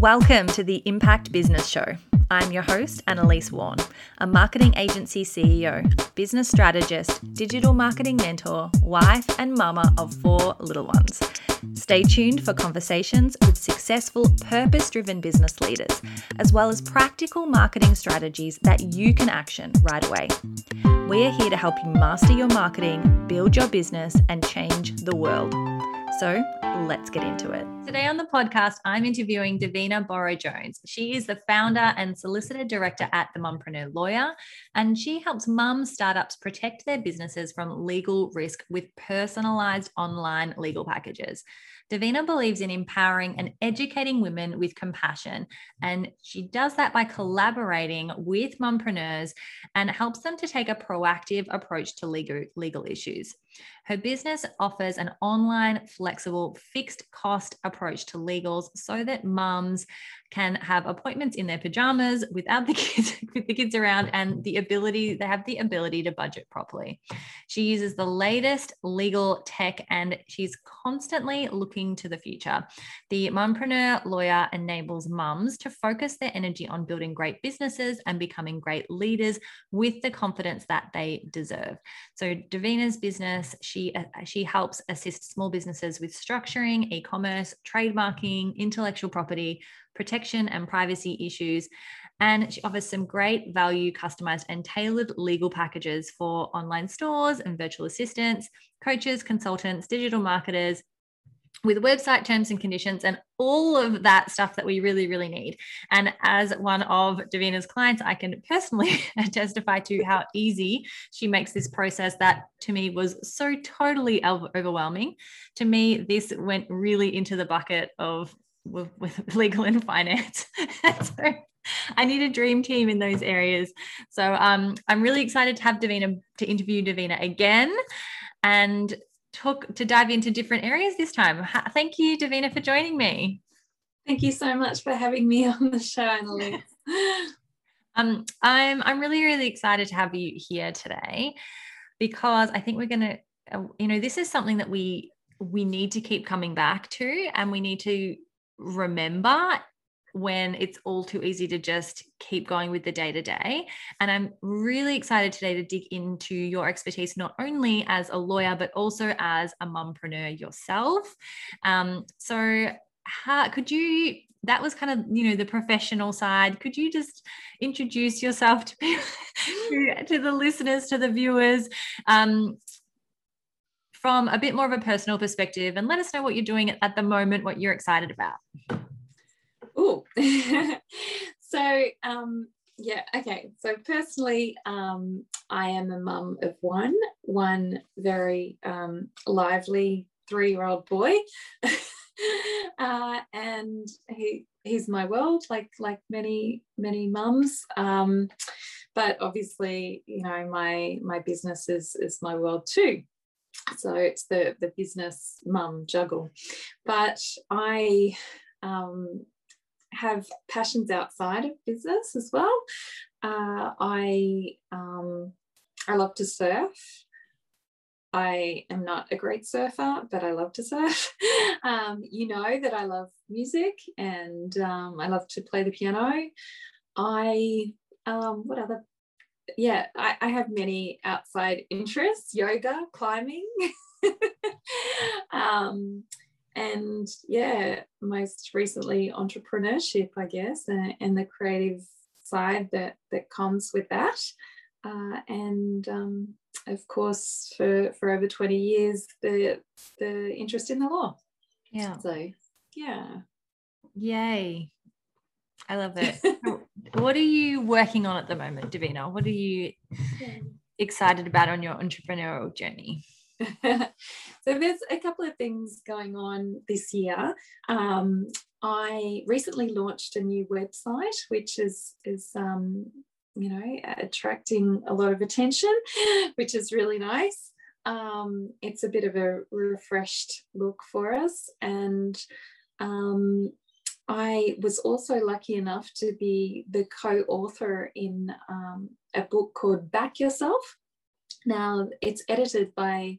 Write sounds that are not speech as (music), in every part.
Welcome to the Impact Business Show. I'm your host, Annalise Warren, a marketing agency CEO, business strategist, digital marketing mentor, wife, and mama of four little ones. Stay tuned for conversations with successful, purpose driven business leaders, as well as practical marketing strategies that you can action right away. We are here to help you master your marketing, build your business, and change the world. So let's get into it. Today on the podcast, I'm interviewing Davina Borrow Jones. She is the founder and solicitor director at the Mumpreneur Lawyer, and she helps mum startups protect their businesses from legal risk with personalized online legal packages. Davina believes in empowering and educating women with compassion, and she does that by collaborating with mumpreneurs and helps them to take a proactive approach to legal, legal issues. Her business offers an online, flexible, fixed cost approach to legals so that mums can have appointments in their pajamas without the (laughs) kids with the kids around and the ability they have the ability to budget properly. She uses the latest legal tech and she's constantly looking to the future. The Mumpreneur Lawyer enables mums to focus their energy on building great businesses and becoming great leaders with the confidence that they deserve. So Davina's business, she uh, uh, she helps assist small businesses with structuring, e-commerce, trademarking, intellectual property, protection and privacy issues. And she offers some great value, customized and tailored legal packages for online stores and virtual assistants, coaches, consultants, digital marketers, with website terms and conditions and all of that stuff that we really, really need. And as one of Davina's clients, I can personally (laughs) testify to how easy she makes this process that to me was so totally overwhelming. To me, this went really into the bucket of (laughs) with, legal and finance. (laughs) so I need a dream team in those areas. So um, I'm really excited to have Davina to interview Davina again and talk to dive into different areas this time. Thank you, Davina, for joining me. Thank you so much for having me (laughs) on the show, Annalise. (laughs) um, I'm I'm really really excited to have you here today because I think we're going to, uh, you know, this is something that we we need to keep coming back to, and we need to remember when it's all too easy to just keep going with the day to day. And I'm really excited today to dig into your expertise, not only as a lawyer, but also as a mumpreneur yourself. Um, so, how could you? That was kind of, you know, the professional side. Could you just introduce yourself to, to, (laughs) to the listeners, to the viewers, um, from a bit more of a personal perspective and let us know what you're doing at the moment, what you're excited about. Oh, (laughs) so um, yeah, okay. So personally, um, I am a mum of one, one very um, lively three-year-old boy, (laughs) uh, and he he's my world, like like many many mums. Um, but obviously, you know, my my business is is my world too so it's the the business mum juggle but i um, have passions outside of business as well uh, i um, i love to surf I am not a great surfer, but I love to surf. (laughs) um, you know that I love music and um, I love to play the piano. I um, what other yeah, I, I have many outside interests yoga, climbing. (laughs) um, and yeah, most recently entrepreneurship, I guess, and, and the creative side that that comes with that. Uh, and um, of course, for for over twenty years, the the interest in the law. Yeah. So yeah. Yay! I love it. (laughs) what are you working on at the moment, Davina? What are you excited about on your entrepreneurial journey? (laughs) so there's a couple of things going on this year. Um, I recently launched a new website, which is is um, you know attracting a lot of attention, (laughs) which is really nice. Um, it's a bit of a refreshed look for us, and um, I was also lucky enough to be the co author in um, a book called Back Yourself. Now, it's edited by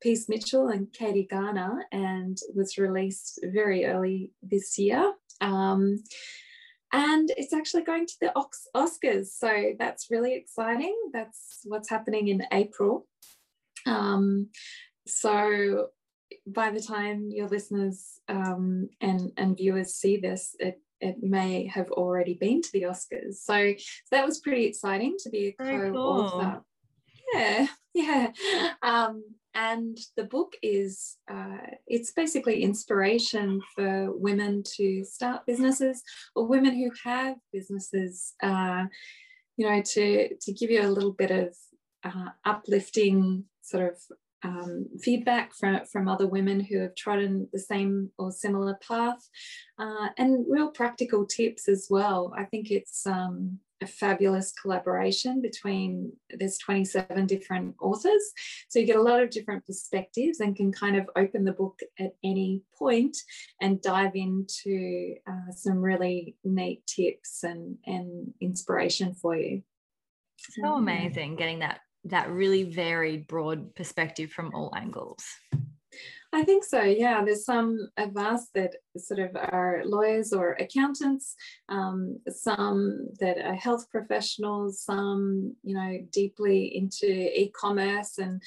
Peace Mitchell and Katy Garner and was released very early this year. Um, and it's actually going to the Oscars. So that's really exciting. That's what's happening in April. Um, so by the time your listeners um, and, and viewers see this, it, it may have already been to the Oscars. So, so that was pretty exciting to be a co author. Cool. Yeah, (laughs) yeah. Um, and the book is uh, it's basically inspiration for women to start businesses or women who have businesses uh, you know to to give you a little bit of uh, uplifting sort of um, feedback from, from other women who have trodden the same or similar path uh, and real practical tips as well. I think it's um, a fabulous collaboration between there's 27 different authors. So you get a lot of different perspectives and can kind of open the book at any point and dive into uh, some really neat tips and and inspiration for you. So amazing getting that that really varied broad perspective from all angles I think so. Yeah, there's some of us that sort of are lawyers or accountants, um, some that are health professionals, some you know deeply into e-commerce, and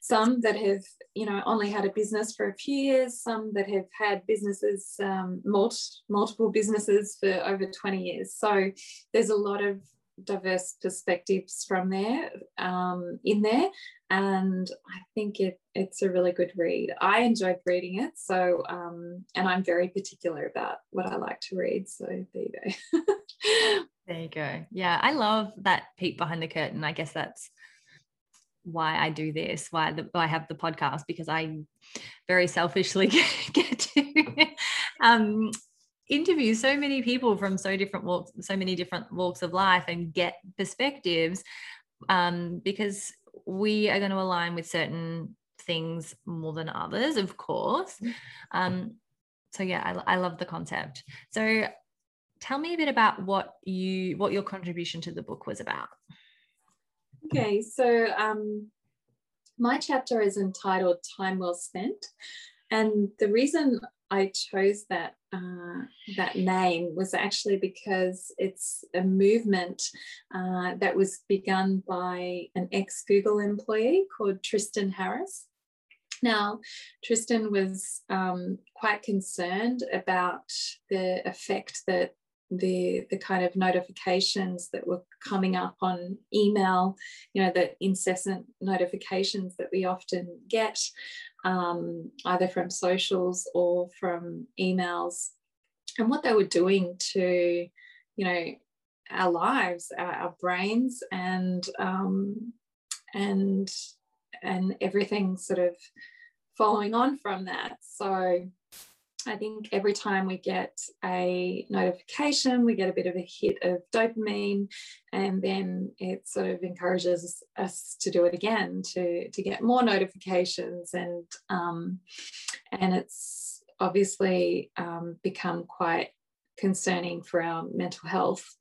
some that have you know only had a business for a few years, some that have had businesses, um, multiple businesses for over 20 years. So there's a lot of diverse perspectives from there um, in there. And i think it it's a really good read. I enjoyed reading it so um, and i'm very particular about what i like to read so there you go. (laughs) There you go. Yeah i love that peek behind the curtain. I guess that's why I do this, why, the, why I have the podcast, because I very selfishly (laughs) get to um, interview so many people from so different walks, so many different walks of life and get perspectives um, because we are going to align with certain things more than others, of course. Mm. Um, so yeah, I, I love the concept. So tell me a bit about what you what your contribution to the book was about. Okay, so um, my chapter is entitled "Time Well Spent," and the reason I chose that uh, that name was actually because it's a movement uh, that was begun by an ex Google employee called Tristan Harris. Now, Tristan was um, quite concerned about the effect that the the kind of notifications that were coming up on email you know the incessant notifications that we often get um, either from socials or from emails and what they were doing to you know our lives our, our brains and um, and and everything sort of following on from that. So I think every time we get a notification, we get a bit of a hit of dopamine, and then it sort of encourages us to do it again, to, to get more notifications, and um, and it's obviously um, become quite concerning for our mental health.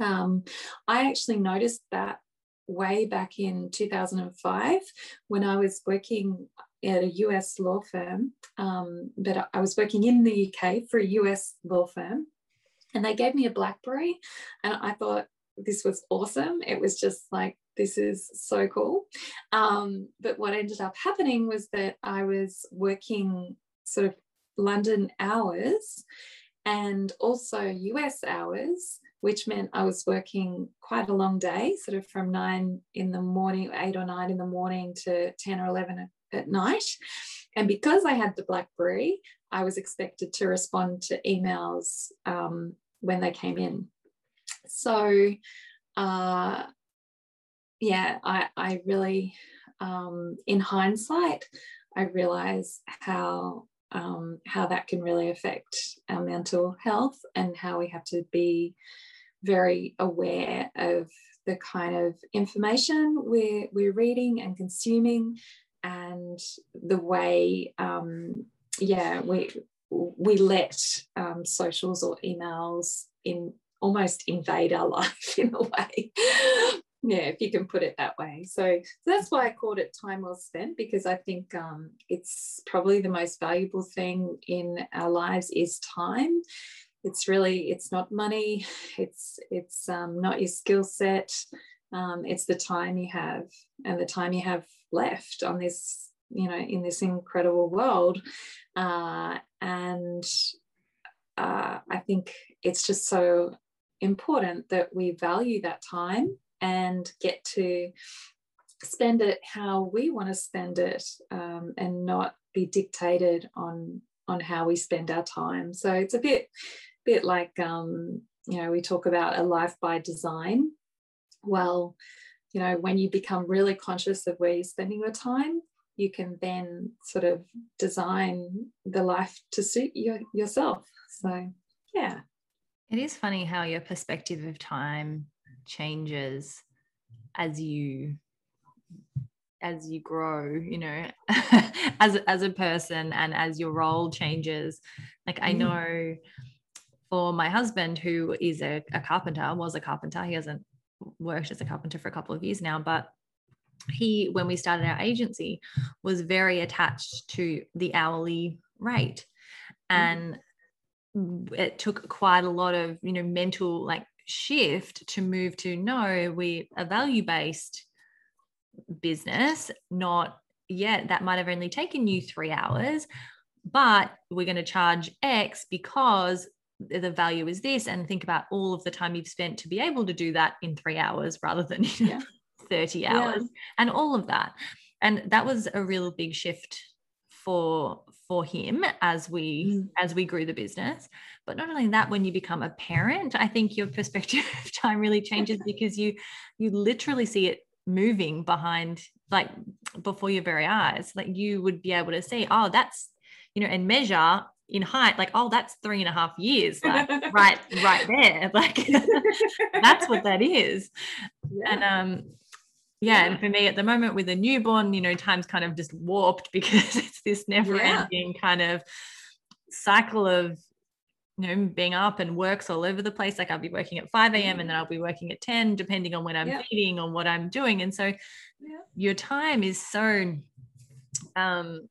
Um, I actually noticed that way back in 2005 when I was working at a US law firm, um, but I was working in the UK for a US law firm, and they gave me a BlackBerry, and I thought this was awesome. It was just like this is so cool. Um, but what ended up happening was that I was working sort of London hours and also US hours which meant I was working quite a long day, sort of from nine in the morning, eight or nine in the morning to 10 or 11 at night. And because I had the Blackberry, I was expected to respond to emails um, when they came in. So, uh, yeah, I, I really, um, in hindsight, I realize how um, how that can really affect our mental health and how we have to be very aware of the kind of information we're, we're reading and consuming and the way um, yeah we we let um, socials or emails in almost invade our (laughs) life in a way. Yeah if you can put it that way. So, so that's why i called it time well spent because i think um, it's probably the most valuable thing in our lives is time. It's really it's not money. It's it's um, not your skill set. Um, it's the time you have and the time you have left on this you know in this incredible world. Uh, and uh, i think it's just so important that we value that time and get to spend it how we want to spend it um, and not be dictated on on how we spend our time. So it's a bit bit like um, you know we talk about a life by design. Well you know when you become really conscious of where you're spending your time you can then sort of design the life to suit your, yourself. So yeah. It is funny how your perspective of time changes as you as you grow you know (laughs) as as a person and as your role changes. Like i mm. know for my husband who is a, a carpenter was a carpenter. He hasn't worked as a carpenter for a couple of years now but he when we started our agency was very attached to the hourly rate mm. and it took quite a lot of you know mental like shift to move to no we a value based business not yet that might have only taken you 3 hours but we're going to charge x because the value is this and think about all of the time you've spent to be able to do that in 3 hours rather than you yeah. 30 hours yeah. and all of that and that was a real big shift for for him as we mm. as we grew the business but not only that when you become a parent i think your perspective (laughs) of time really changes (laughs) because you you literally see it moving behind like before your very eyes like you would be able to see oh that's you know and measure in height like oh that's three and a half years (laughs) like right right there like that's what that is yeah. and um yeah, and for me at the moment with a newborn you know time's kind of just warped (laughs) because it's this never ending yeah. kind of cycle of you know being up and works all over the place like i'll be working at 5 a.m and then i'll be working at 10 depending on when i'm yeah. feeding or what i'm doing and so yeah. your time is so um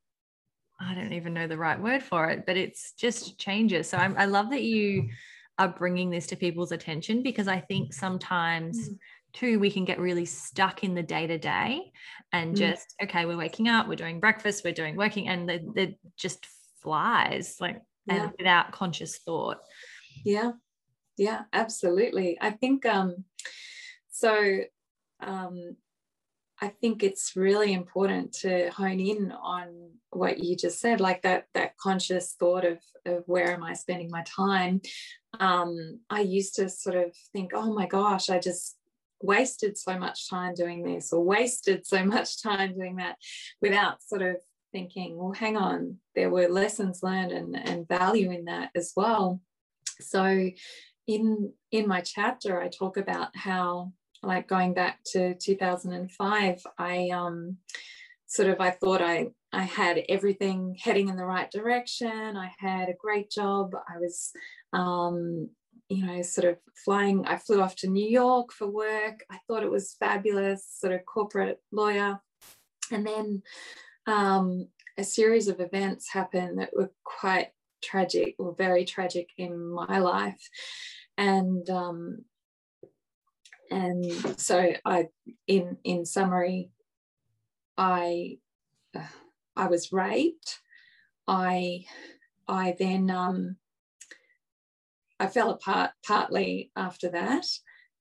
i don't even know the right word for it but it's just changes so I'm, i love that you are bringing this to people's attention because i think sometimes mm two we can get really stuck in the day to day and mm. just okay we're waking up we're doing breakfast we're doing working and it just flies like yeah. and without conscious thought yeah yeah absolutely i think um so um I think it's really important to hone in on what you just said, like that that conscious thought of of where am I spending my time. Um, I used to sort of think, oh my gosh, I just wasted so much time doing this or wasted so much time doing that without sort of thinking well hang on there were lessons learned and, and value in that as well. So in in my chapter i talk about how like going back to 2005 i um sort of i thought i i had everything heading in the right direction. I had a great job. I was um you know, sort of flying. I flew off to New York for work. I thought it was fabulous, sort of corporate lawyer. And then um, a series of events happened that were quite tragic or very tragic in my life. And um, and so I, in in summary, I uh, I was raped. I I then um, I fell apart partly after that.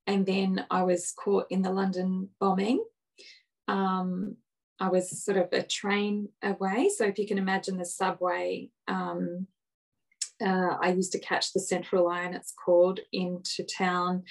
And then I was caught in the London bombing. Um, I was sort of a train away. So if you can imagine the subway, um, uh, I used to catch the Central Line, it's called, into town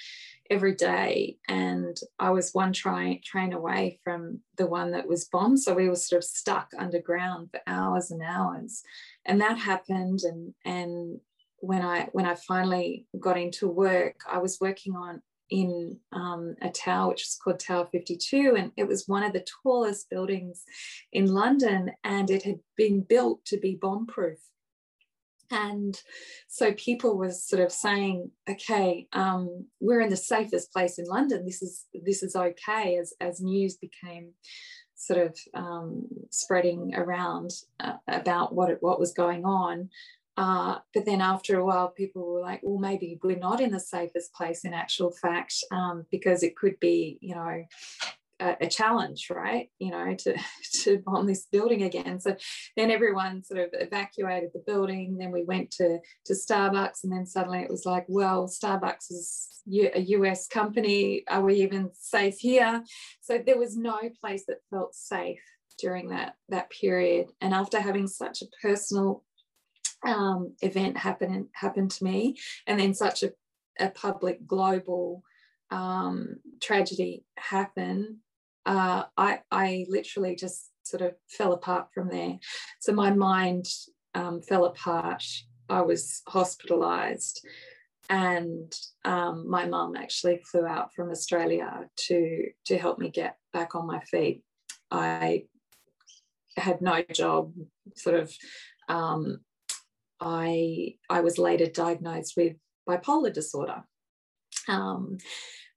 every day. And I was one train, train away from the one that was bombed. So we were sort of stuck underground for hours and hours. And that happened. And, and when I when I finally got into work, I was working on in um, a tower which is called Tower 52, and it was one of the tallest buildings in London, and it had been built to be bomb-proof. And so people were sort of saying, "Okay, um, we're in the safest place in London. This is this is okay." As as news became sort of um, spreading around uh, about what it, what was going on, uh, but then after a while, people were like, well, maybe we're not in the safest place in actual fact, um, because it could be, you know, a, a, challenge, right? You know, to, (laughs) to bomb this building again. So then everyone sort of evacuated the building. Then we went to, to Starbucks, and then suddenly it was like, well, Starbucks is a US company. Are we even safe here? So there was no place that felt safe during that that period. And after having such a personal um, event happen happened to me, and then such a, a public global um, tragedy happen, uh, I, I literally just sort of fell apart from there. So my mind um, fell apart. I was hospitalized, and um, my mum actually flew out from Australia to to help me get back on my feet. I had no job, sort of um, I, I was later diagnosed with bipolar disorder. Um,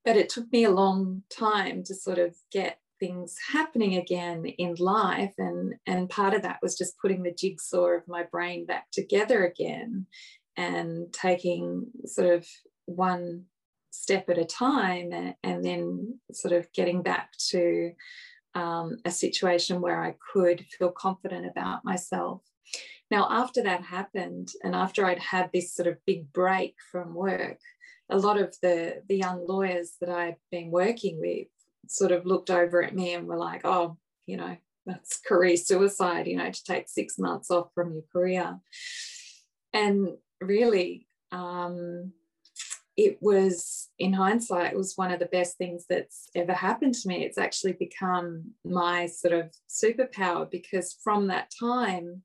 but it took me a long time to sort of get things happening again in life. And, and part of that was just putting the jigsaw of my brain back together again and taking sort of one step at a time and, and then sort of getting back to um, a situation where I could feel confident about myself. Now, after that happened, and after I'd had this sort of big break from work, a lot of the, the young lawyers that I'd been working with sort of looked over at me and were like, oh, you know, that's (laughs) career suicide, you know, to take six months off from your career. And really, um, it was, in hindsight, it was one of the best things that's ever happened to me. It's actually become my sort of superpower because from that time,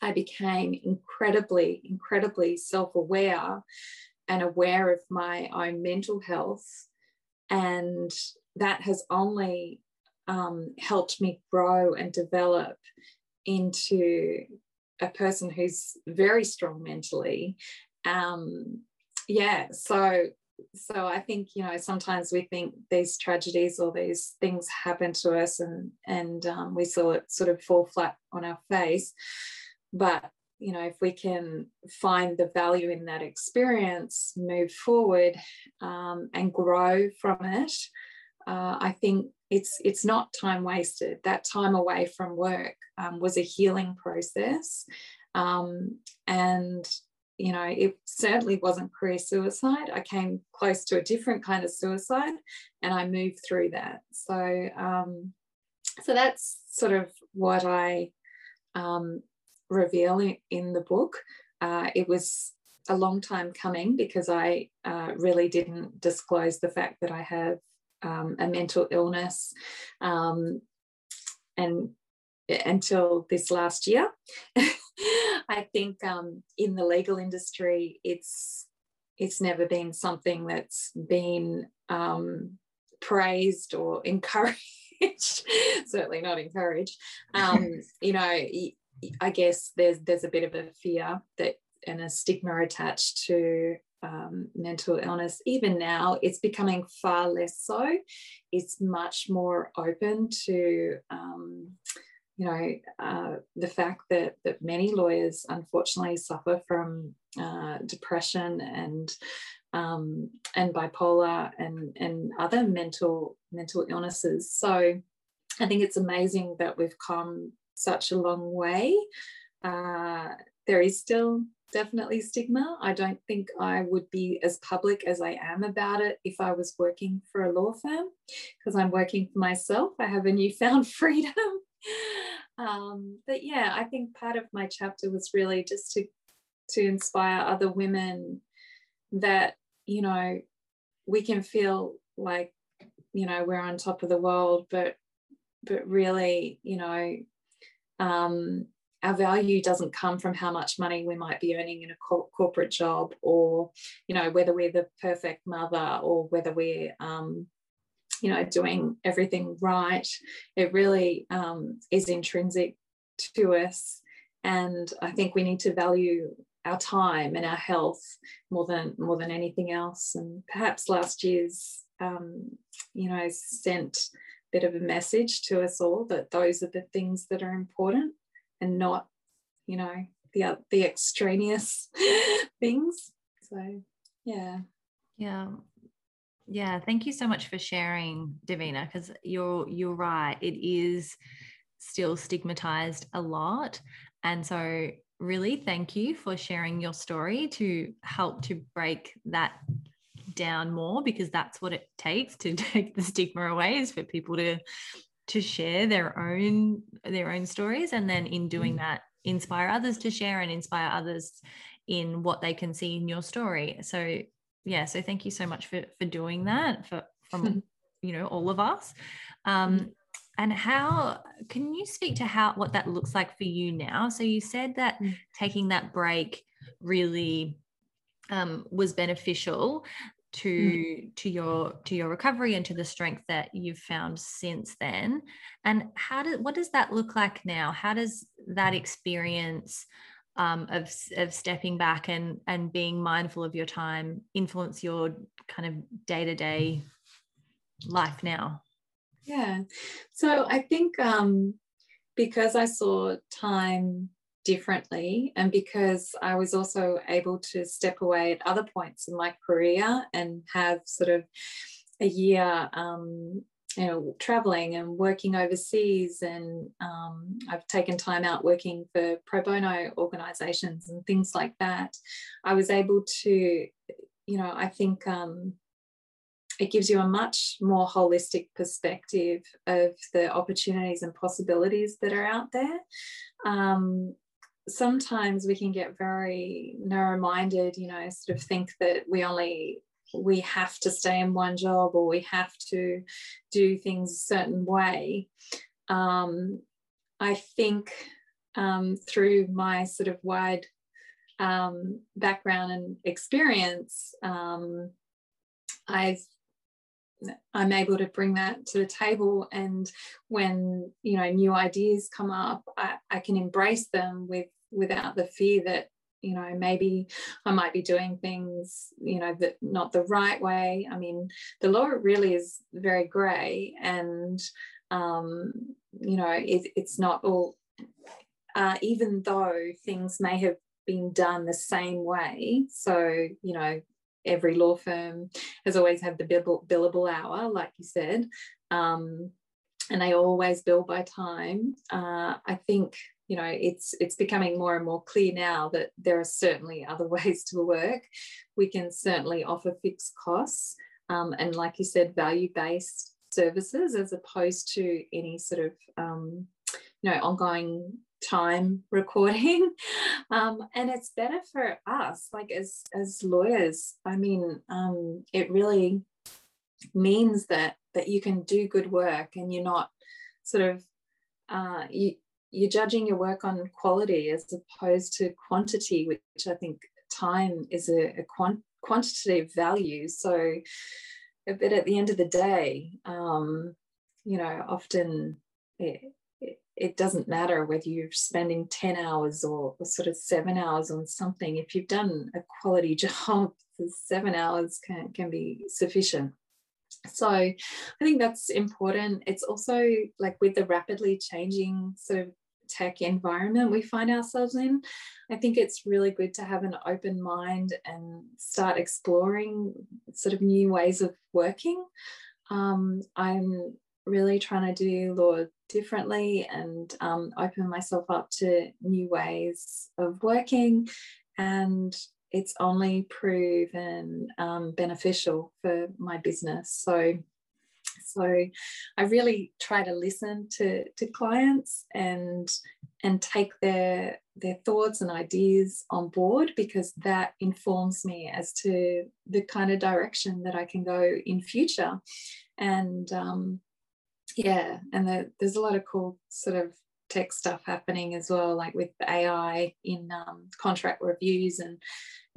I became incredibly, incredibly self aware and aware of my own mental health. And that has only um, helped me grow and develop into a person who's very strong mentally. Um, yeah, so so I think you know sometimes we think these tragedies or these things happen to us and and um, we saw it sort of fall flat on our face but you know if we can find the value in that experience move forward um, and grow from it uh, i think it's it's not time wasted. That time away from work um, was a healing process. Um, and you know it certainly wasn't career suicide i came close to a different kind of suicide and i moved through that. So um, so that's sort of what i um, reveal in the book. Uh, it was a long time coming because I uh, really didn't disclose the fact that I have um, a mental illness um, and until this last year. (laughs) I think um, in the legal industry, it's it's never been something that's been um, praised or (laughs) encouraged. Certainly not encouraged. Um, (laughs) you know, I guess there's there's a bit of a fear that and a stigma attached to um, mental illness. Even now, it's becoming far less so. It's much more open to, um, you know, uh, the fact that that many lawyers unfortunately suffer from uh, depression and um, and bipolar and and other mental mental illnesses. So. I think it's amazing that we've come such a long way. Uh, there is still definitely stigma. I don't think I would be as public as I am about it if I was working for a law firm because I'm working for myself. I have a newfound (laughs) freedom. um, but yeah, I think part of my chapter was really just to to inspire other women that you know we can feel like you know we're on top of the world, but but really you know um, our value doesn't come from how much money we might be earning in a co- corporate job or you know whether we're the perfect mother or whether we're um, you know doing everything right. It really um, is intrinsic to us. And i think we need to value our time and our health more than more than anything else. And perhaps last year's um, you know sent bit of a message to us all that those are the things that are important and not, you know, the uh, the extraneous (laughs) things. So yeah. Yeah. Yeah. Thank you so much for sharing, Davina, because you're you're right. It is still stigmatized a lot. And so really thank you for sharing your story to help to break that down more because that's what it takes to (laughs) take the stigma away is for people to to share their own their own stories and then in doing mm. that inspire others to share and inspire others in what they can see in your story so yeah so thank you so much for for doing that for from (laughs) you know all of us um mm. and how can you speak to how what that looks like for you now so you said that mm. taking that break really um, was beneficial to mm. to your to your recovery and to the strength that you've found since then. And how does what does that look like now? How does that experience um, of, of stepping back and and being mindful of your time influence your kind of day-to-day life now? Yeah. So i think um because i saw time differently and because I was also able to step away at other points in my career and have sort of a year um, you know traveling and working overseas and um, I've taken time out working for pro bono organizations and things like that I was able to you know I think um, it gives you a much more holistic perspective of the opportunities and possibilities that are out there. Um, sometimes we can get very narrow minded, you know, sort of think that we only we have to stay in one job or we have to do things a certain way. Um, I think um, through my sort of wide um, background and experience, um, I've I'm able to bring that to the table. And when you know new ideas come up, I, I can embrace them with without the fear that you know maybe i might be doing things you know that not the right way. I mean the law really is very gray and um you know it, it's not all uh, even though things may have been done the same way. So you know every law firm has always had the billable, billable hour like you said um, and they always bill by time. Uh, i think you know it's it's becoming more and more clear now that there are certainly other (laughs) ways to work. We can certainly offer fixed costs um, and like you said value based services as opposed to any sort of um, you know ongoing time (laughs) recording. Um, and it's better for us like as as lawyers i mean um, it really means that that you can do good work and you're not sort of uh, you you're judging your work on quality as opposed to quantity, which I think time is a, a quant- quantitative value. So, but at the end of the day, um, you know, often it, it, it, doesn't matter whether you're spending 10 hours or, or, sort of seven hours on something. If you've done a quality (laughs) job, seven hours can, can be sufficient. So I think that's important. It's also like with the rapidly changing sort of tech environment we find ourselves in, I think it's really good to have an open mind and start exploring sort of new ways of working. Um, I'm really trying to do law differently and um, open myself up to new ways of working. And it's only proven um, beneficial for my business. So (laughs) so I really try to listen to, to clients and and take their their thoughts and ideas on board because that informs me as to the kind of direction that I can go in future. And um, yeah, and the, there's a lot of cool sort of tech stuff happening as well, like with AI in um, contract reviews and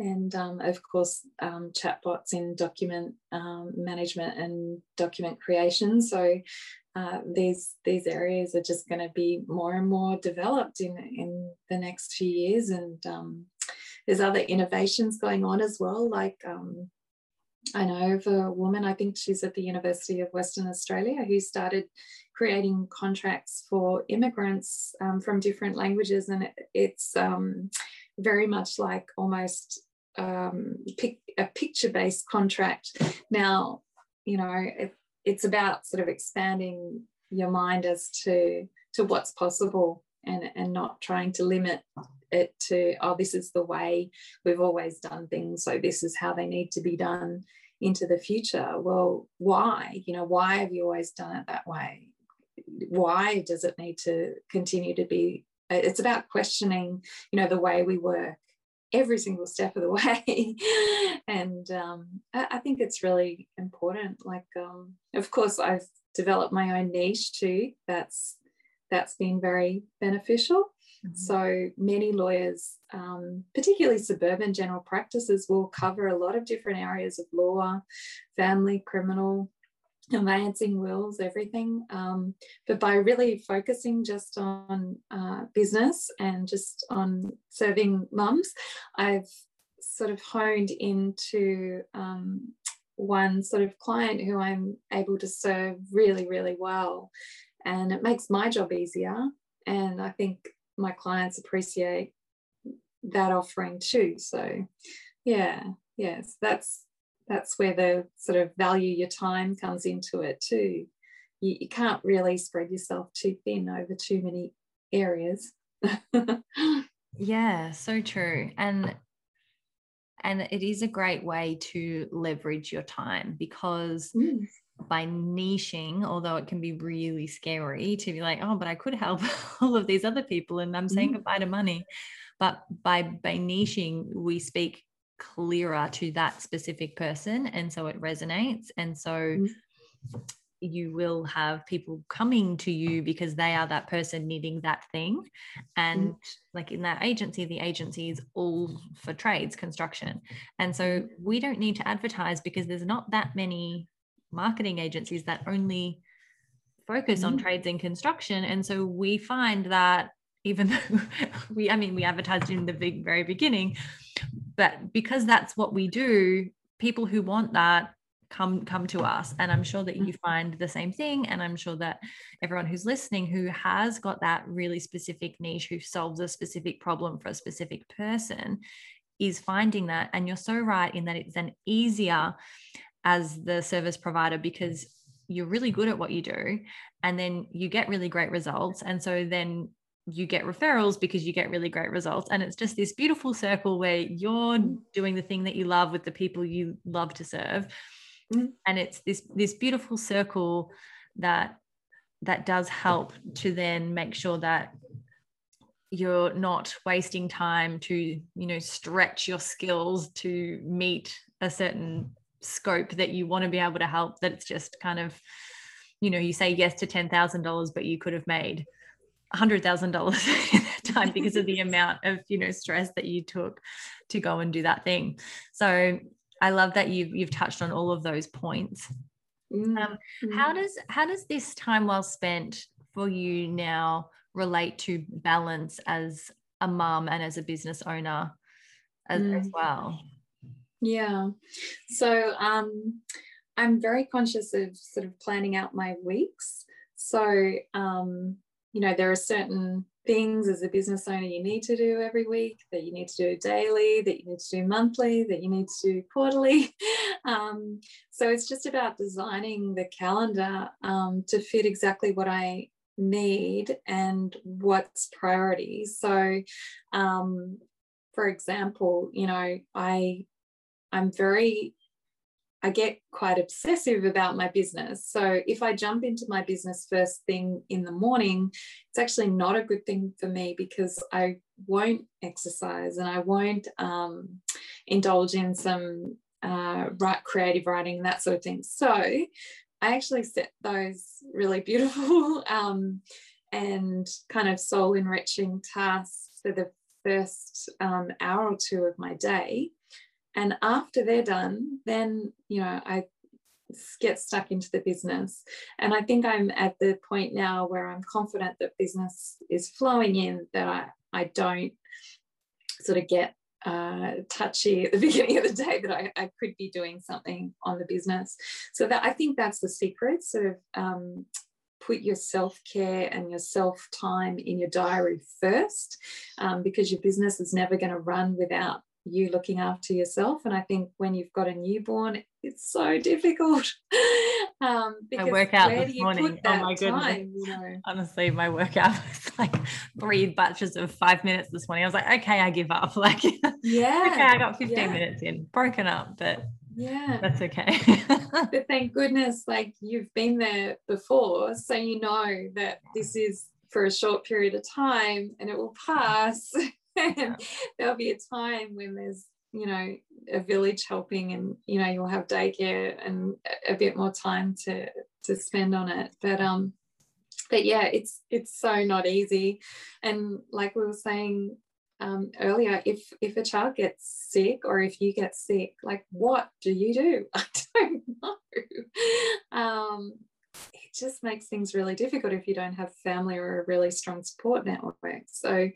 and um, of course um, chatbots in document um, management and document creation. So uh, these these areas are just going to be more and more developed in in the next few years, and um, there's other innovations going on as well, like um, I know of a woman, I think she's at the University of Western Australia, who started creating contracts for immigrants um, from different languages. And it, it's very much like almost um, pic, a picture based contract. Now, you know, it, it's about sort of expanding your mind as to, to what's possible and, and not trying to limit it to, oh, this is the way we've always done things. So this is how they need to be done into the future. Well, why? You know, why have you always done it that way? Why does it need to continue to be? It's about questioning, you know, the way we work every single step of the (laughs) way. and um, I, I, think it's really important. Like, um, of course, I've developed my own niche too. That's that's been very beneficial. Mm-hmm. So many lawyers, um, particularly suburban general practices, will cover a lot of different areas of law, family, criminal, (laughs) conveyancing wills, everything. Um, but by really focusing just on uh, business and just on serving mums, I've sort of honed into um, one sort of client who I'm able to serve really, really well. And it makes my job easier. And I think my clients appreciate that offering too. So yeah, yes, that's that's where the sort of value your time comes into it too. You, you can't really spread yourself too thin over too many areas. (laughs) yeah, so true. And and it is a great way to leverage your time because mm by niching, although it can be really scary to be like, oh, but I could help (laughs) all of these other people and I'm saying mm-hmm. goodbye to money. But by by niching, we speak clearer to that specific person. And so it resonates. And so mm-hmm. you will have people coming to you because they are that person needing that thing. And mm-hmm. like in that agency, the agency is all for trades, construction. And so mm-hmm. we don't need to advertise because there's not that many marketing agencies that only focus mm-hmm. on trades and construction. And so we find that even though (laughs) we, I mean, we advertised in the big, very beginning, but because that's what we do, people who want that come come to us. And i'm sure that you mm-hmm. find the same thing. And i'm sure that everyone who's listening who has got that really specific niche who solves a specific problem for a specific person is finding that. And you're so right in that it's an easier as the service provider because you're really good at what you do. And then you get really great results. And so then you get referrals because you get really great results and it's just this beautiful circle where you're mm. doing the thing that you love with the people you love to serve mm. and it's this this beautiful circle that that does help to then make sure that you're not wasting time to you know stretch your skills to meet a certain scope that you want to be able to help that it's just kind of you know you say yes to $10,000 but you could have made $100,000 (laughs) in that time (laughs) because of the amount of you know stress that you took to go and do that thing so I love that you've you've touched on all of those points mm-hmm. um, how does how does this time well spent for you now relate to balance as a mum and as a business owner as, mm. as well yeah. So um, I'm very conscious of sort of planning out my weeks. So, um, you know, there are certain things as a business owner you need to do every week, that you need to do daily, that you need to do monthly, that you need to do quarterly. (laughs) Um, so it's just about designing the calendar um, to fit exactly what I need and what's priority. So, um, for example, you know, I I'm very, I get quite obsessive about my business. So if I jump into my business first thing in the morning, it's actually not a good thing for me because I won't exercise and I won't um, indulge in some uh, write creative writing and that sort of thing. So I actually set those really beautiful (laughs) um, and kind of soul enriching tasks for the first um, hour or two of my day and after they're done then you know i get stuck into the business and i think i'm at the point now where i'm confident that business is flowing in that i i don't sort of get uh, touchy at the (laughs) beginning of the day that I, I, could be doing something on the business. So that I think that's the secret. Sort of um, put your self care and your self time in your diary first, um, because your business is never going to run without you looking after yourself. And I think when you've got a newborn, it's so (laughs) difficult. um, because I work out this morning. oh my goodness. Time, you know? Honestly, my workout (laughs) was like three batches of five minutes this morning. I was like, okay, I give up. (laughs) Like, yeah, okay, I got 15 yeah. minutes in, broken up, but yeah that's okay but thank goodness like you've been there before so you know that this is for a short period of time and it will pass and (laughs) there'll be a time when there's you know a village helping and you know you'll have daycare and a bit more time to to spend on it. But um but yeah it's it's so not easy. And like we were saying um, earlier if if a child gets sick or if you get sick like what do you do? (laughs) I don't know. Um, it just makes things really difficult if you don't have family or a really strong support network so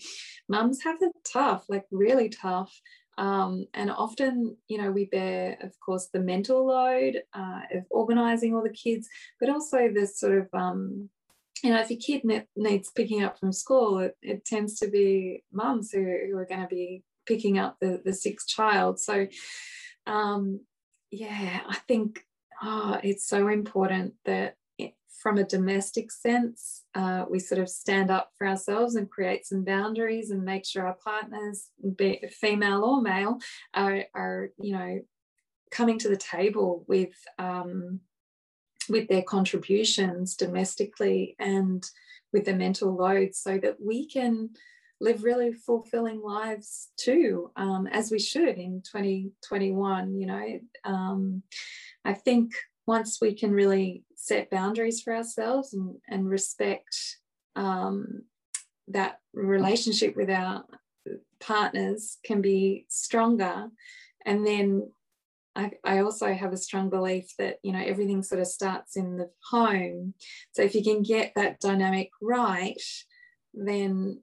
mums have it tough like really tough um, and often, you know, we bear, of course, the mental load uh, of organizing all the kids, but also the sort of um, you know, if your kid ne- needs picking up from school, it, it tends to be mums who, who are going to be picking up the, the sixth child. So, um, yeah, I think oh, it's so important that from a domestic sense, uh, we sort of stand up for ourselves and create some boundaries and make sure our partners, be female or male, are, are you know, coming to the table with um, with their contributions domestically and with the mental load so that we can live really fulfilling lives too um, as we should in 2021 you know. Um, i think once we can really set boundaries for ourselves and, and respect um, that relationship with our partners can be stronger. And then I, I also have a strong belief that you know everything sort of starts in the home. So if you can get that dynamic right then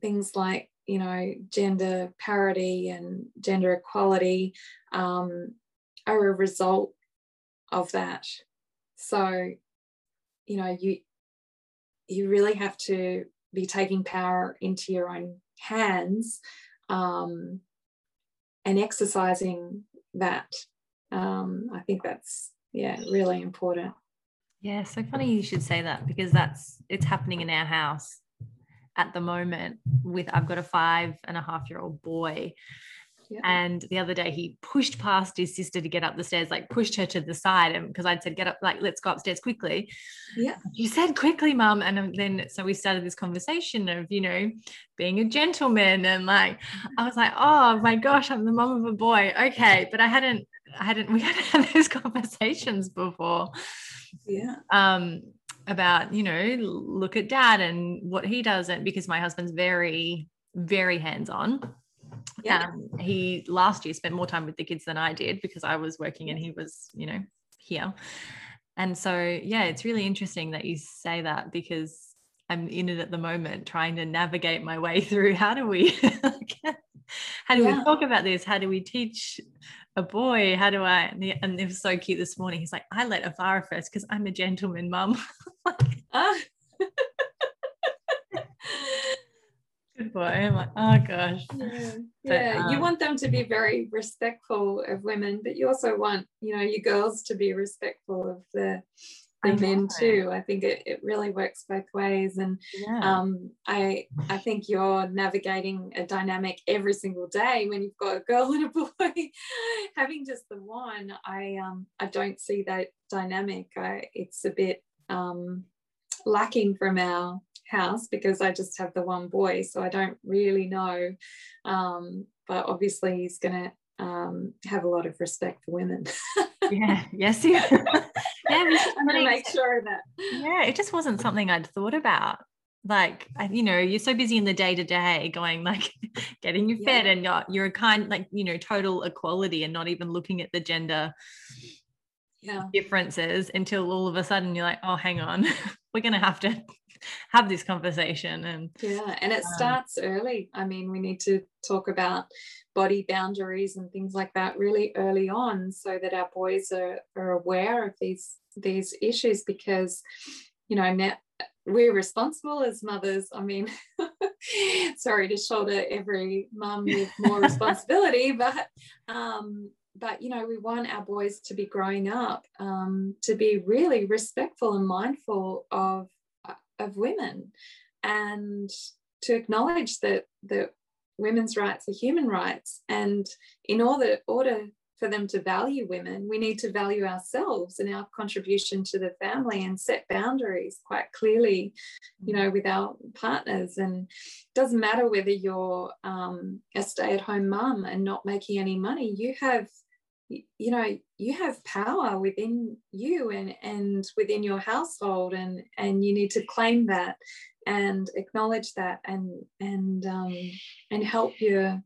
things like you know gender parity and gender equality um, are a result of that so you know you you really have to be taking power into your own hands um, and exercising that. Um, I think that's yeah really important. Yeah, so funny you should say that because that's it's happening in our house at the moment with I've got a five and a half year old boy And the other day he pushed past his sister to get up the stairs, like pushed her to the side. And because I'd said, get up, like, let's go upstairs quickly. Yeah. You said quickly, mum. And then so we started this conversation of, you know, being a gentleman. And like, I was like, oh my gosh, I'm the mum of a boy. Okay. But I hadn't, I hadn't, (laughs) we hadn't had those conversations before. Yeah. Um, about, you know, look at dad and what he does. And because my husband's very, very hands on yeah. Um, he last year spent more time with the kids than I did because I was working and he was, you know, here. And so, yeah, it's really interesting that you say that because I'm in it at the moment, trying to navigate my way (laughs) through how do we, (laughs) how do yeah. we talk about this? How do we teach a boy? How do I? And it was so cute this morning. He's like, I let Avara first because I'm a gentleman, mum. (laughs) ah. Boy. I'm like, oh gosh. Yeah, but, yeah. Um, you want them to be very respectful of women, but you also want, you know, your girls to be respectful of the the men too. I think it, it really works both ways. And yeah. um, I I think you're navigating a dynamic every single day when you've got a girl (laughs) and a boy. Having just the one, I um I don't see that dynamic. I, it's a bit um lacking from our house because I just have the one boy, so I don't really know. Um, but obviously, he's going to um, have a lot of respect for women. (laughs) yeah. Yes. (laughs) Yeah. yeah. I'm going to make sure that. Yeah. It just wasn't something I'd thought about. Like, you know, you're so busy in the day to day going like (laughs) getting you fed yeah. and you're, you're a kind, like, you know, total equality and not even looking at the gender yeah. differences until all of a sudden you're like, oh, hang on, we're going to have to have this conversation and yeah and it um, starts early. I mean we need to talk about body boundaries and things like that really early on so that our boys are, are aware of these these issues because you know now we're responsible as mothers. I mean (laughs) sorry to shoulder every mum with more responsibility (laughs) but um but you know we want our boys to be growing up um, to be really respectful and mindful of of women and to acknowledge that that women's rights are human rights. And in order order for them to value women we need to value ourselves and our contribution to the family and set boundaries quite clearly you know with our partners. And it doesn't matter whether you're um, a stay-at-home mum and not making any money you have you know you have power within you and and within your household and and you need to claim that and acknowledge that and and um and help your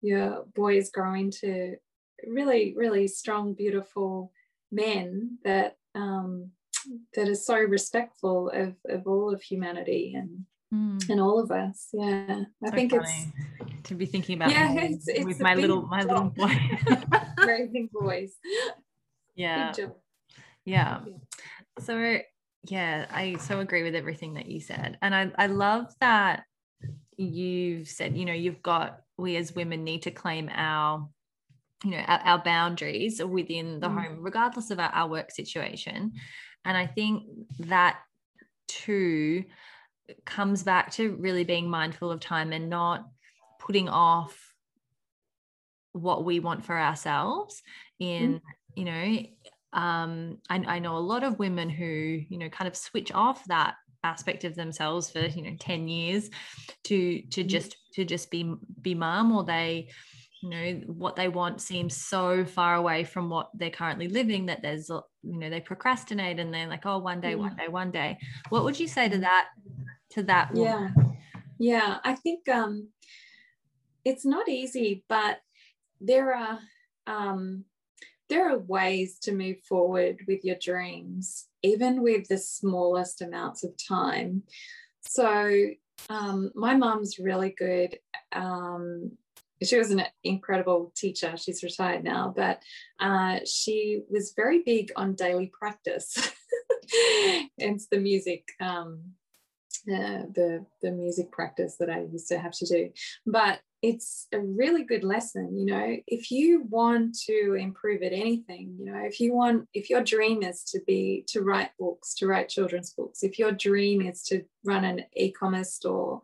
your boys grow into really really strong beautiful men that um that are so respectful of of all of humanity and mm. and all of us yeah i so think funny. it's to be thinking about yeah it's, it's with my little my job. little boy (laughs) raising (laughs) boys yeah yeah so yeah i so agree with everything that you said and i i love that you've said you know you've got we as women need to claim our you know our, our boundaries within the mm. home regardless of our, our work situation and i think that too comes back to really being mindful of time and not putting off what we want for ourselves in mm. you know um I, I know a lot of women who you know kind of switch off that aspect of themselves for you know 10 years to to mm. just to just be be mom or they you know what they want seems so far away from what they're currently living that there's you know they procrastinate and they're like oh one day one day one day what would you say to that to that woman? yeah yeah i think um it's not easy, but there are um, there are ways to move forward with your dreams, even with the smallest amounts of time. So um, my mom's really good. Um, she was an incredible teacher. She's retired now, but uh, she was very big on daily practice. (laughs) it's the music um, the the music practice that I used to have to do. But it's a really good lesson you know. If you want to improve at anything you know if you want if your dream is to be to write books to write children's books if your dream is to run an e-commerce store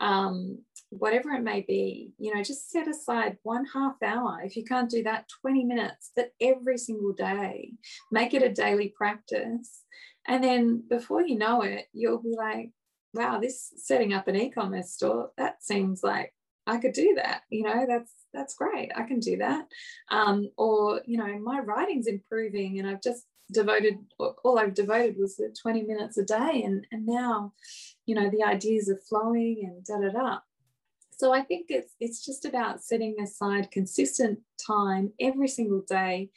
um, whatever it may be you know just set aside one half hour if you can't do that 20 minutes that every single day. Make it a daily practice. And then before you know it you'll be like wow this setting up an e-commerce store that seems like I could do that. You know, that's that's great. I can do that. Um, or you know, my writing's improving, and I've just devoted all I've devoted was 20 minutes a day, and and now, you know, the ideas are flowing and da da da. So I think it's it's just about setting aside consistent time every single day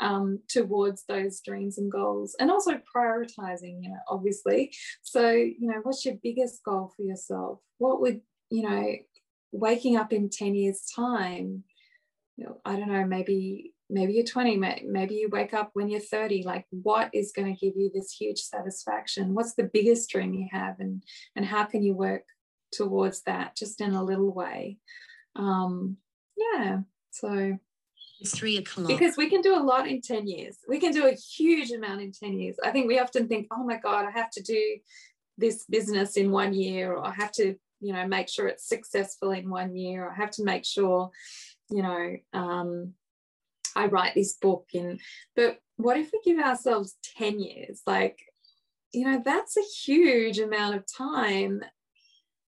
um, towards those dreams and goals, and also prioritizing. You know, obviously. So you know, what's your biggest goal for yourself? What would you know waking up in 10 years time you know, i don't know maybe maybe you're 20 maybe you wake up when you're 30 like what is going to give you this huge satisfaction what's the biggest dream you have and and how can you work towards that just in a little way um yeah so three o'clock because we can do a lot in 10 years. We can do a huge amount in 10 years. I think we often think oh my god i have to do this business in one year or i have to you know make sure it's successful in one year. Or i have to make sure you know um, i write this book in but what if we give ourselves 10 years? Like you know that's a huge amount of time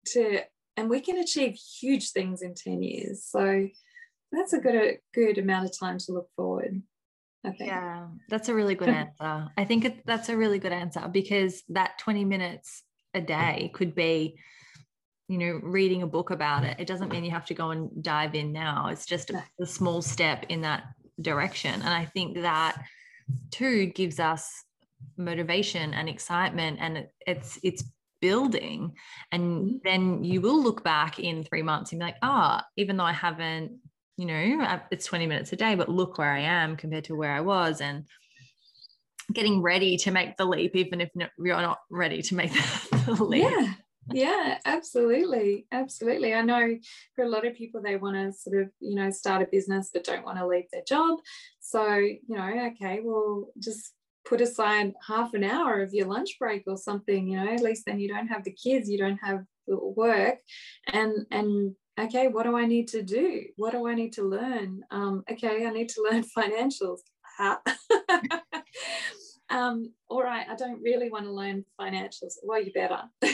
to and we can achieve huge things in 10 years. So that's a good a good amount of time to look forward I think. Yeah, that's a really good (laughs) answer. I think it, that's a really good answer because that 20 minutes a day could be you know reading a book about it it doesn't mean you have to go and dive in now it's just a, a small step in that direction and i think that too gives us motivation and excitement and it, it's it's building and mm-hmm. then you will look back in three months and be like ah oh, even though i haven't you know it's 20 minutes a day but look where i am compared to where i was and getting ready to make the leap even if you're not ready to make (laughs) the leap. Yeah yeah absolutely absolutely. I know for a lot of people they want to sort of you know start a business but don't want to leave their job. So you know okay well just put aside half an hour of your lunch break or something you know at least then you don't have the kids you don't have work and and okay what do i need to do? What do i need to learn? Um, okay i need to (laughs) learn financials. (laughs) Um, all right i don't really want to learn financials. Well you better. (laughs)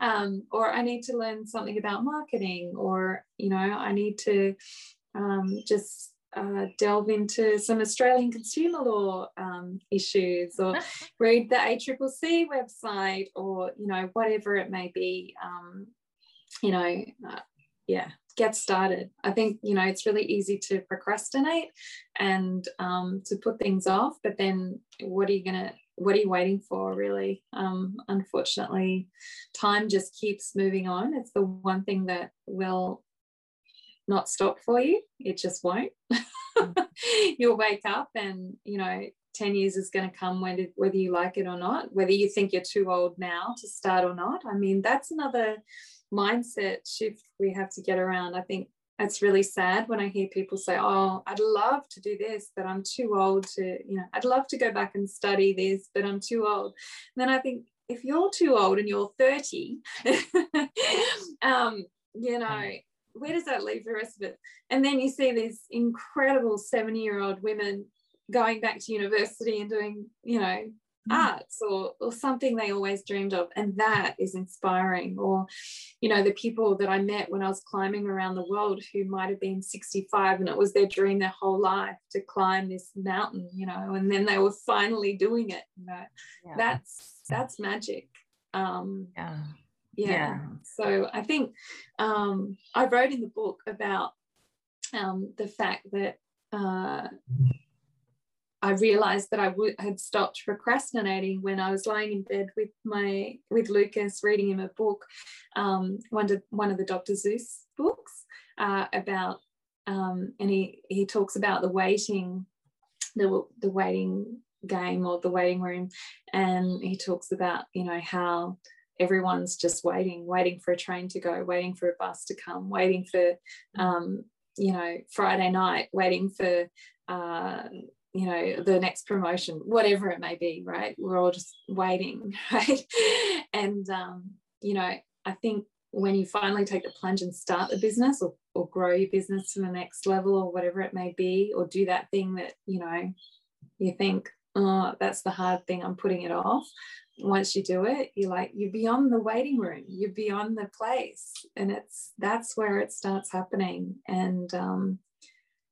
Um, or i need to learn something about marketing or you know i need to um, just uh, delve into some Australian consumer law um, issues or read the ACCC website or, you know, whatever it may be, um, you know, uh, yeah, get started. I think, you know, it's really easy to procrastinate and um, to put things off, but then what are you going to, what are you waiting for really? Um, unfortunately, time just keeps moving on. It's the one thing that will not stop for you. It just won't. (laughs) You'll wake up and, you know, 10 years is going to come whether, whether you like it or not, whether you think you're too old now to start or not. I mean, that's another mindset shift we have to get around. I think it's really sad when I hear people say, Oh, I'd love to do this, but I'm too old to, you know, I'd love to go back and study this, but I'm too old. And then I think if you're too old and you're 30, (laughs) um, you know, where does that leave the rest of it? And then you see these incredible 70 year old women going back to university and doing, you know, mm. arts or, or something they always dreamed of. And that is inspiring. Or, you know, the people that I met when I was climbing around the world who might have been 65 and it was their dream their whole life to climb this mountain, you know, and then they were finally doing it. You know, yeah. that's that's magic. Um, yeah yeah. yeah. So I think um, I wrote in the book about um, the fact that uh, I realized that I w- had stopped procrastinating when I was lying in bed with my with Lucas, reading him a book, um, one of one of the Dr. Seuss books uh, about, um, and he he talks about the waiting, the the waiting game or the waiting room, and he talks about you know how everyone's just waiting, waiting for a train to go, waiting for a bus to come, waiting for, um, you know, Friday night, waiting for, uh, you know, the next promotion, whatever it may be, right? We're all just waiting, (laughs) right? and, um, you know, I think when you finally take the plunge and start the business or, or grow your business to the next level or whatever it may be, or do that thing that, you know, you think, oh, that's the hard thing, I'm putting it off. Once you do it you're like you're beyond the waiting room. You're beyond the place. And it's that's where it starts happening. And um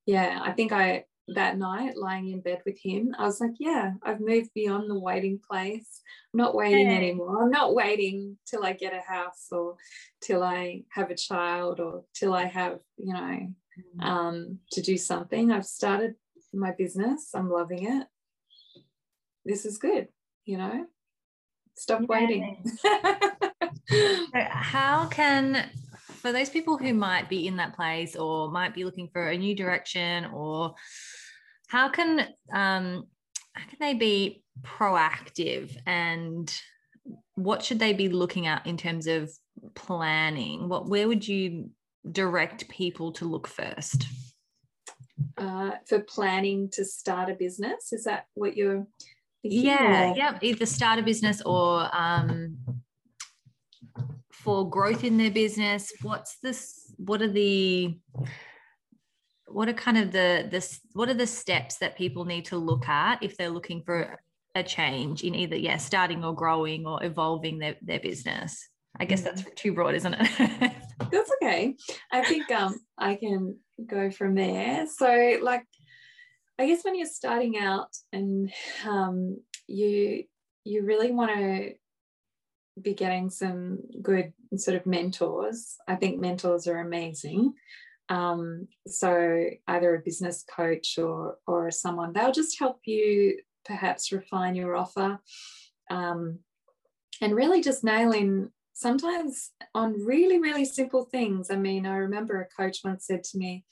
yeah i think i that night lying in bed with him i was like yeah i've moved beyond the waiting place. I'm not waiting hey. anymore. I'm not waiting till i get a house or till i have a child or till i have you know mm. um to do something. I've started my business. I'm loving it. This is good you know? Stop waiting. (laughs) How can for those people who might be in that place or might be looking for a new direction or how can um how can they be proactive and what should they be looking at in terms of planning? What where would you direct people to look first? Uh, for planning to start a business? Is that what you're yeah yeah either start a business or um, for growth in their business? What's this what are the what are kind of the this what are the steps that people need to look at if they're looking for a change in either yeah starting or growing or evolving their, their business? I guess that's mm. too broad isn't it? (laughs) That's okay. I think um i can go from there. So like I guess when you're starting out and um, you you really want to be getting some good sort of mentors. I think mentors are amazing. Um, so either a business coach or or someone they'll just help you perhaps refine your offer. Um, and really just nail in sometimes on really, really simple things. I mean, I remember a coach once said to me,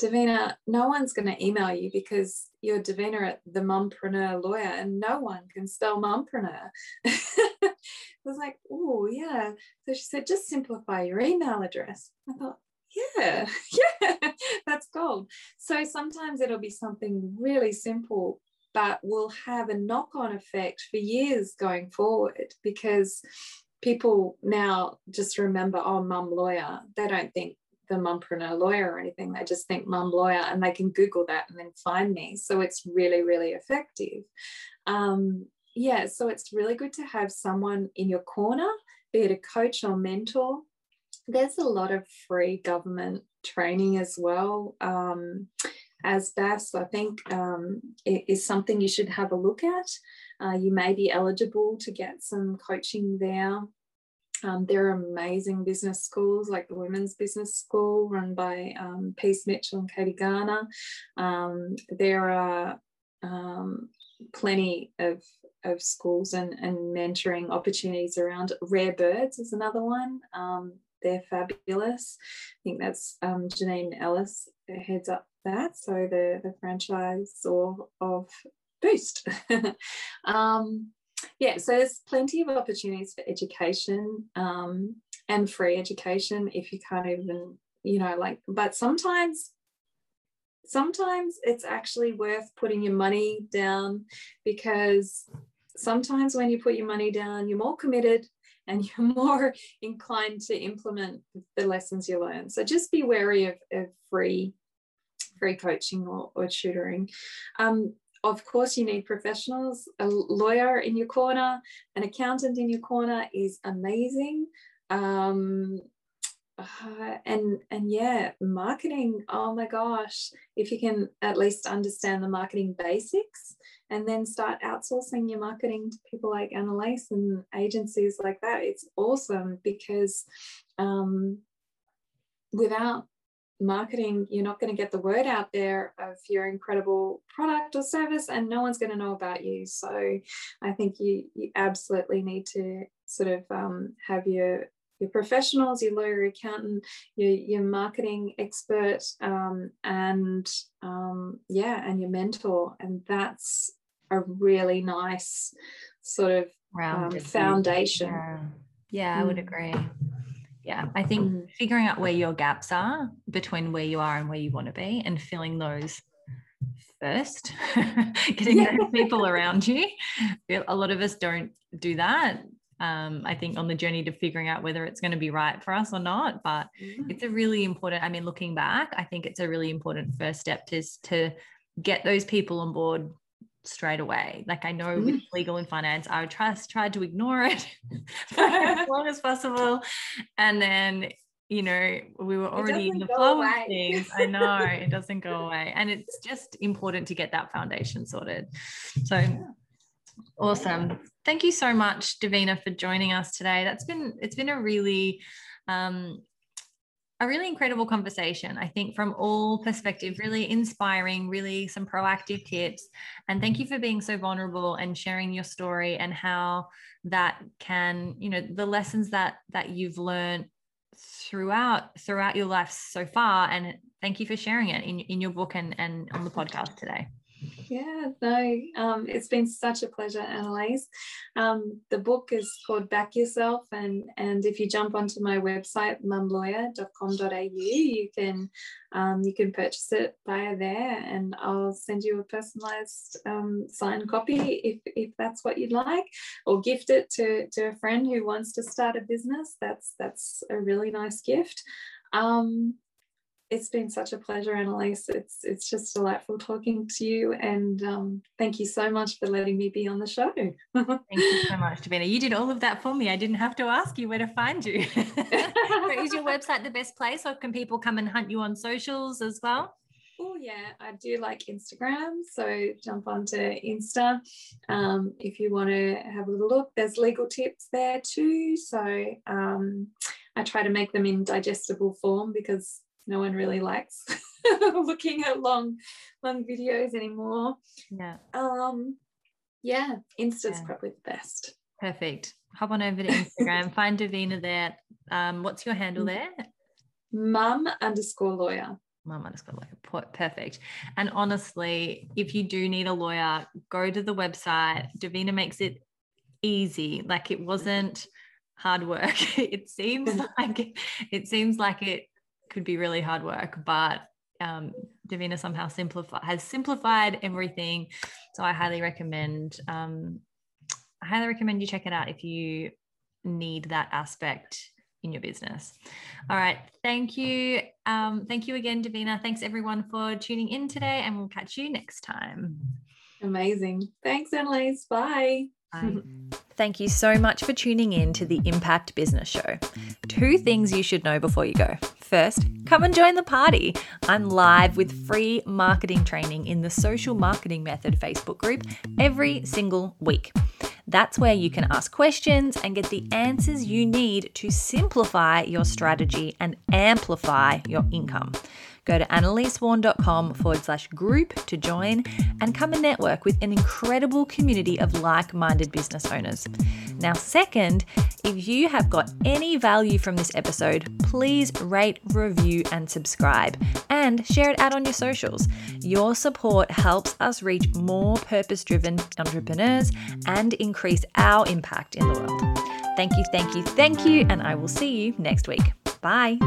Davina, no one's going to email you because you're Davina at the Mumpreneur Lawyer and no one can spell Mumpreneur. (laughs) Like, oh, yeah. So she said, just simplify your email address. I thought, yeah, (laughs) yeah, that's gold. So sometimes it'll be something really simple, but will have a knock on effect for years going forward because people now just remember, oh, mum lawyer. They don't think the mumpreneur lawyer or anything. They just think mum lawyer and they can Google that and then find me. So it's really, really effective. Um, yeah, so it's really good to have someone in your corner, be it a coach or mentor. There's a lot of free government training as well. Um, ASBAS, I think, um, is something you should have a look at. Uh, you may be eligible to get some coaching there. Um, there are amazing business schools like the Women's Business School run by um, Peace Mitchell and Katy Garner. Um, there are um, plenty of, of schools and, and mentoring opportunities around. Rare Birds is another one. Um, they're fabulous. I think that's um, Janine Allis heads up that. So the, the franchise or of Boost. (laughs) um, yeah, so there's plenty of opportunities for education um, and free education if you can't even, you know, like, but sometimes sometimes it's actually worth putting your money down because sometimes when you put your money down, you're more committed and (laughs) you're more inclined to implement the lessons you learn. So just be wary of, of free free coaching or, or tutoring. Um, of course, you need professionals. A lawyer in your corner, an accountant in your corner is amazing. Um, uh, and and yeah, marketing. Oh my gosh, if you can at least understand the marketing basics, and then start outsourcing your marketing to people like Annalise and agencies like that, it's awesome because um, without marketing, you're not going to get the word out there of your incredible product or service, and no one's going to know about you. So I think you, you absolutely need to sort of um, have your your professionals, your lawyer, accountant, your, your marketing expert, um, and um, yeah, and your mentor. And that's a really nice sort of um, foundation. Yeah, yeah I would mm. agree yeah i think mm. figuring out where your gaps are between where you are and where you want to be and filling those first (laughs) getting yeah. those people around you a lot of us don't do that um, I think on the journey to figuring out whether it's going to be right for us or not. But mm. it's a really important, I mean, looking back, I think it's a really important first step to, to get those people on board straight away. Like I know with mm-hmm. legal and finance, I would trust tried to ignore it (laughs) for as (laughs) long as possible. And then, you know, we were already in the flow of things. I know it doesn't go away. And it's just important to get that foundation sorted. So yeah. Awesome. Thank you so much, Davina, for joining us today. That's been it's been a really um, a really incredible conversation, I think, from all perspective, really inspiring, really some proactive tips. And thank you for being so vulnerable and sharing your story and how that can, you know, the lessons that that you've learned throughout throughout your life so far. And thank you for sharing it in, in your book and, and on the podcast today. Yeah, no, um, it's been such a pleasure, Annalise. Um, the book is called Back Yourself, and and if you jump onto my website mumlawyer.com.au, you can um, you can purchase it via there, and I'll send you a personalized um, signed copy if if that's what you'd like, or gift it to to a friend who wants to start a business. That's that's a really nice gift. Um, it's been such a pleasure, Annalise. It's it's just delightful talking to you, and um, thank you so much for letting me be on the show. (laughs) thank you so much, Davina. You did all of that for me. I didn't have to ask you where to find you. (laughs) is your website the best place, or can people come and hunt you on socials as well? Oh yeah, I do like Instagram. So jump onto Insta um, if you want to have a little look. There's legal tips there too. So um, I try to make them in digestible form because no one really likes (laughs) looking at long long videos anymore yeah um yeah insta's yeah. probably the best Perfect. Hop on over to Instagram, (laughs) find Davina there. Um, what's your handle there? Mum underscore lawyer. Mum underscore lawyer. Perfect. And honestly, if you do need a lawyer, go to the website. Davina makes it easy. Like it wasn't hard work. (laughs) it seems like it seems like it could be really hard work, but um, Davina somehow simplify has simplified everything. So I highly recommend um, I highly recommend you check it out if you need that aspect in your business. All right. Thank you. Um, thank you again, Davina. Thanks everyone for tuning in today, and we'll catch you next time. Amazing. Thanks, Annalise. Bye. (laughs) Thank you so much for tuning in to the Impact Business Show. Two things you should know before you go. First, come and join the party. I'm live with free marketing training in the Social Marketing Method Facebook group every single week. That's where you can ask questions and get the answers you need to simplify your strategy and amplify your income. Go to annalisewarn.com forward slash group to join and come and network with an incredible community of like minded business owners. Now, second, if you have got any value from this episode, please rate, review, and subscribe and share it out on your socials. Your support helps us reach more purpose driven entrepreneurs and increase our impact in the world. Thank you, thank you, thank you, and I will see you next week. Bye.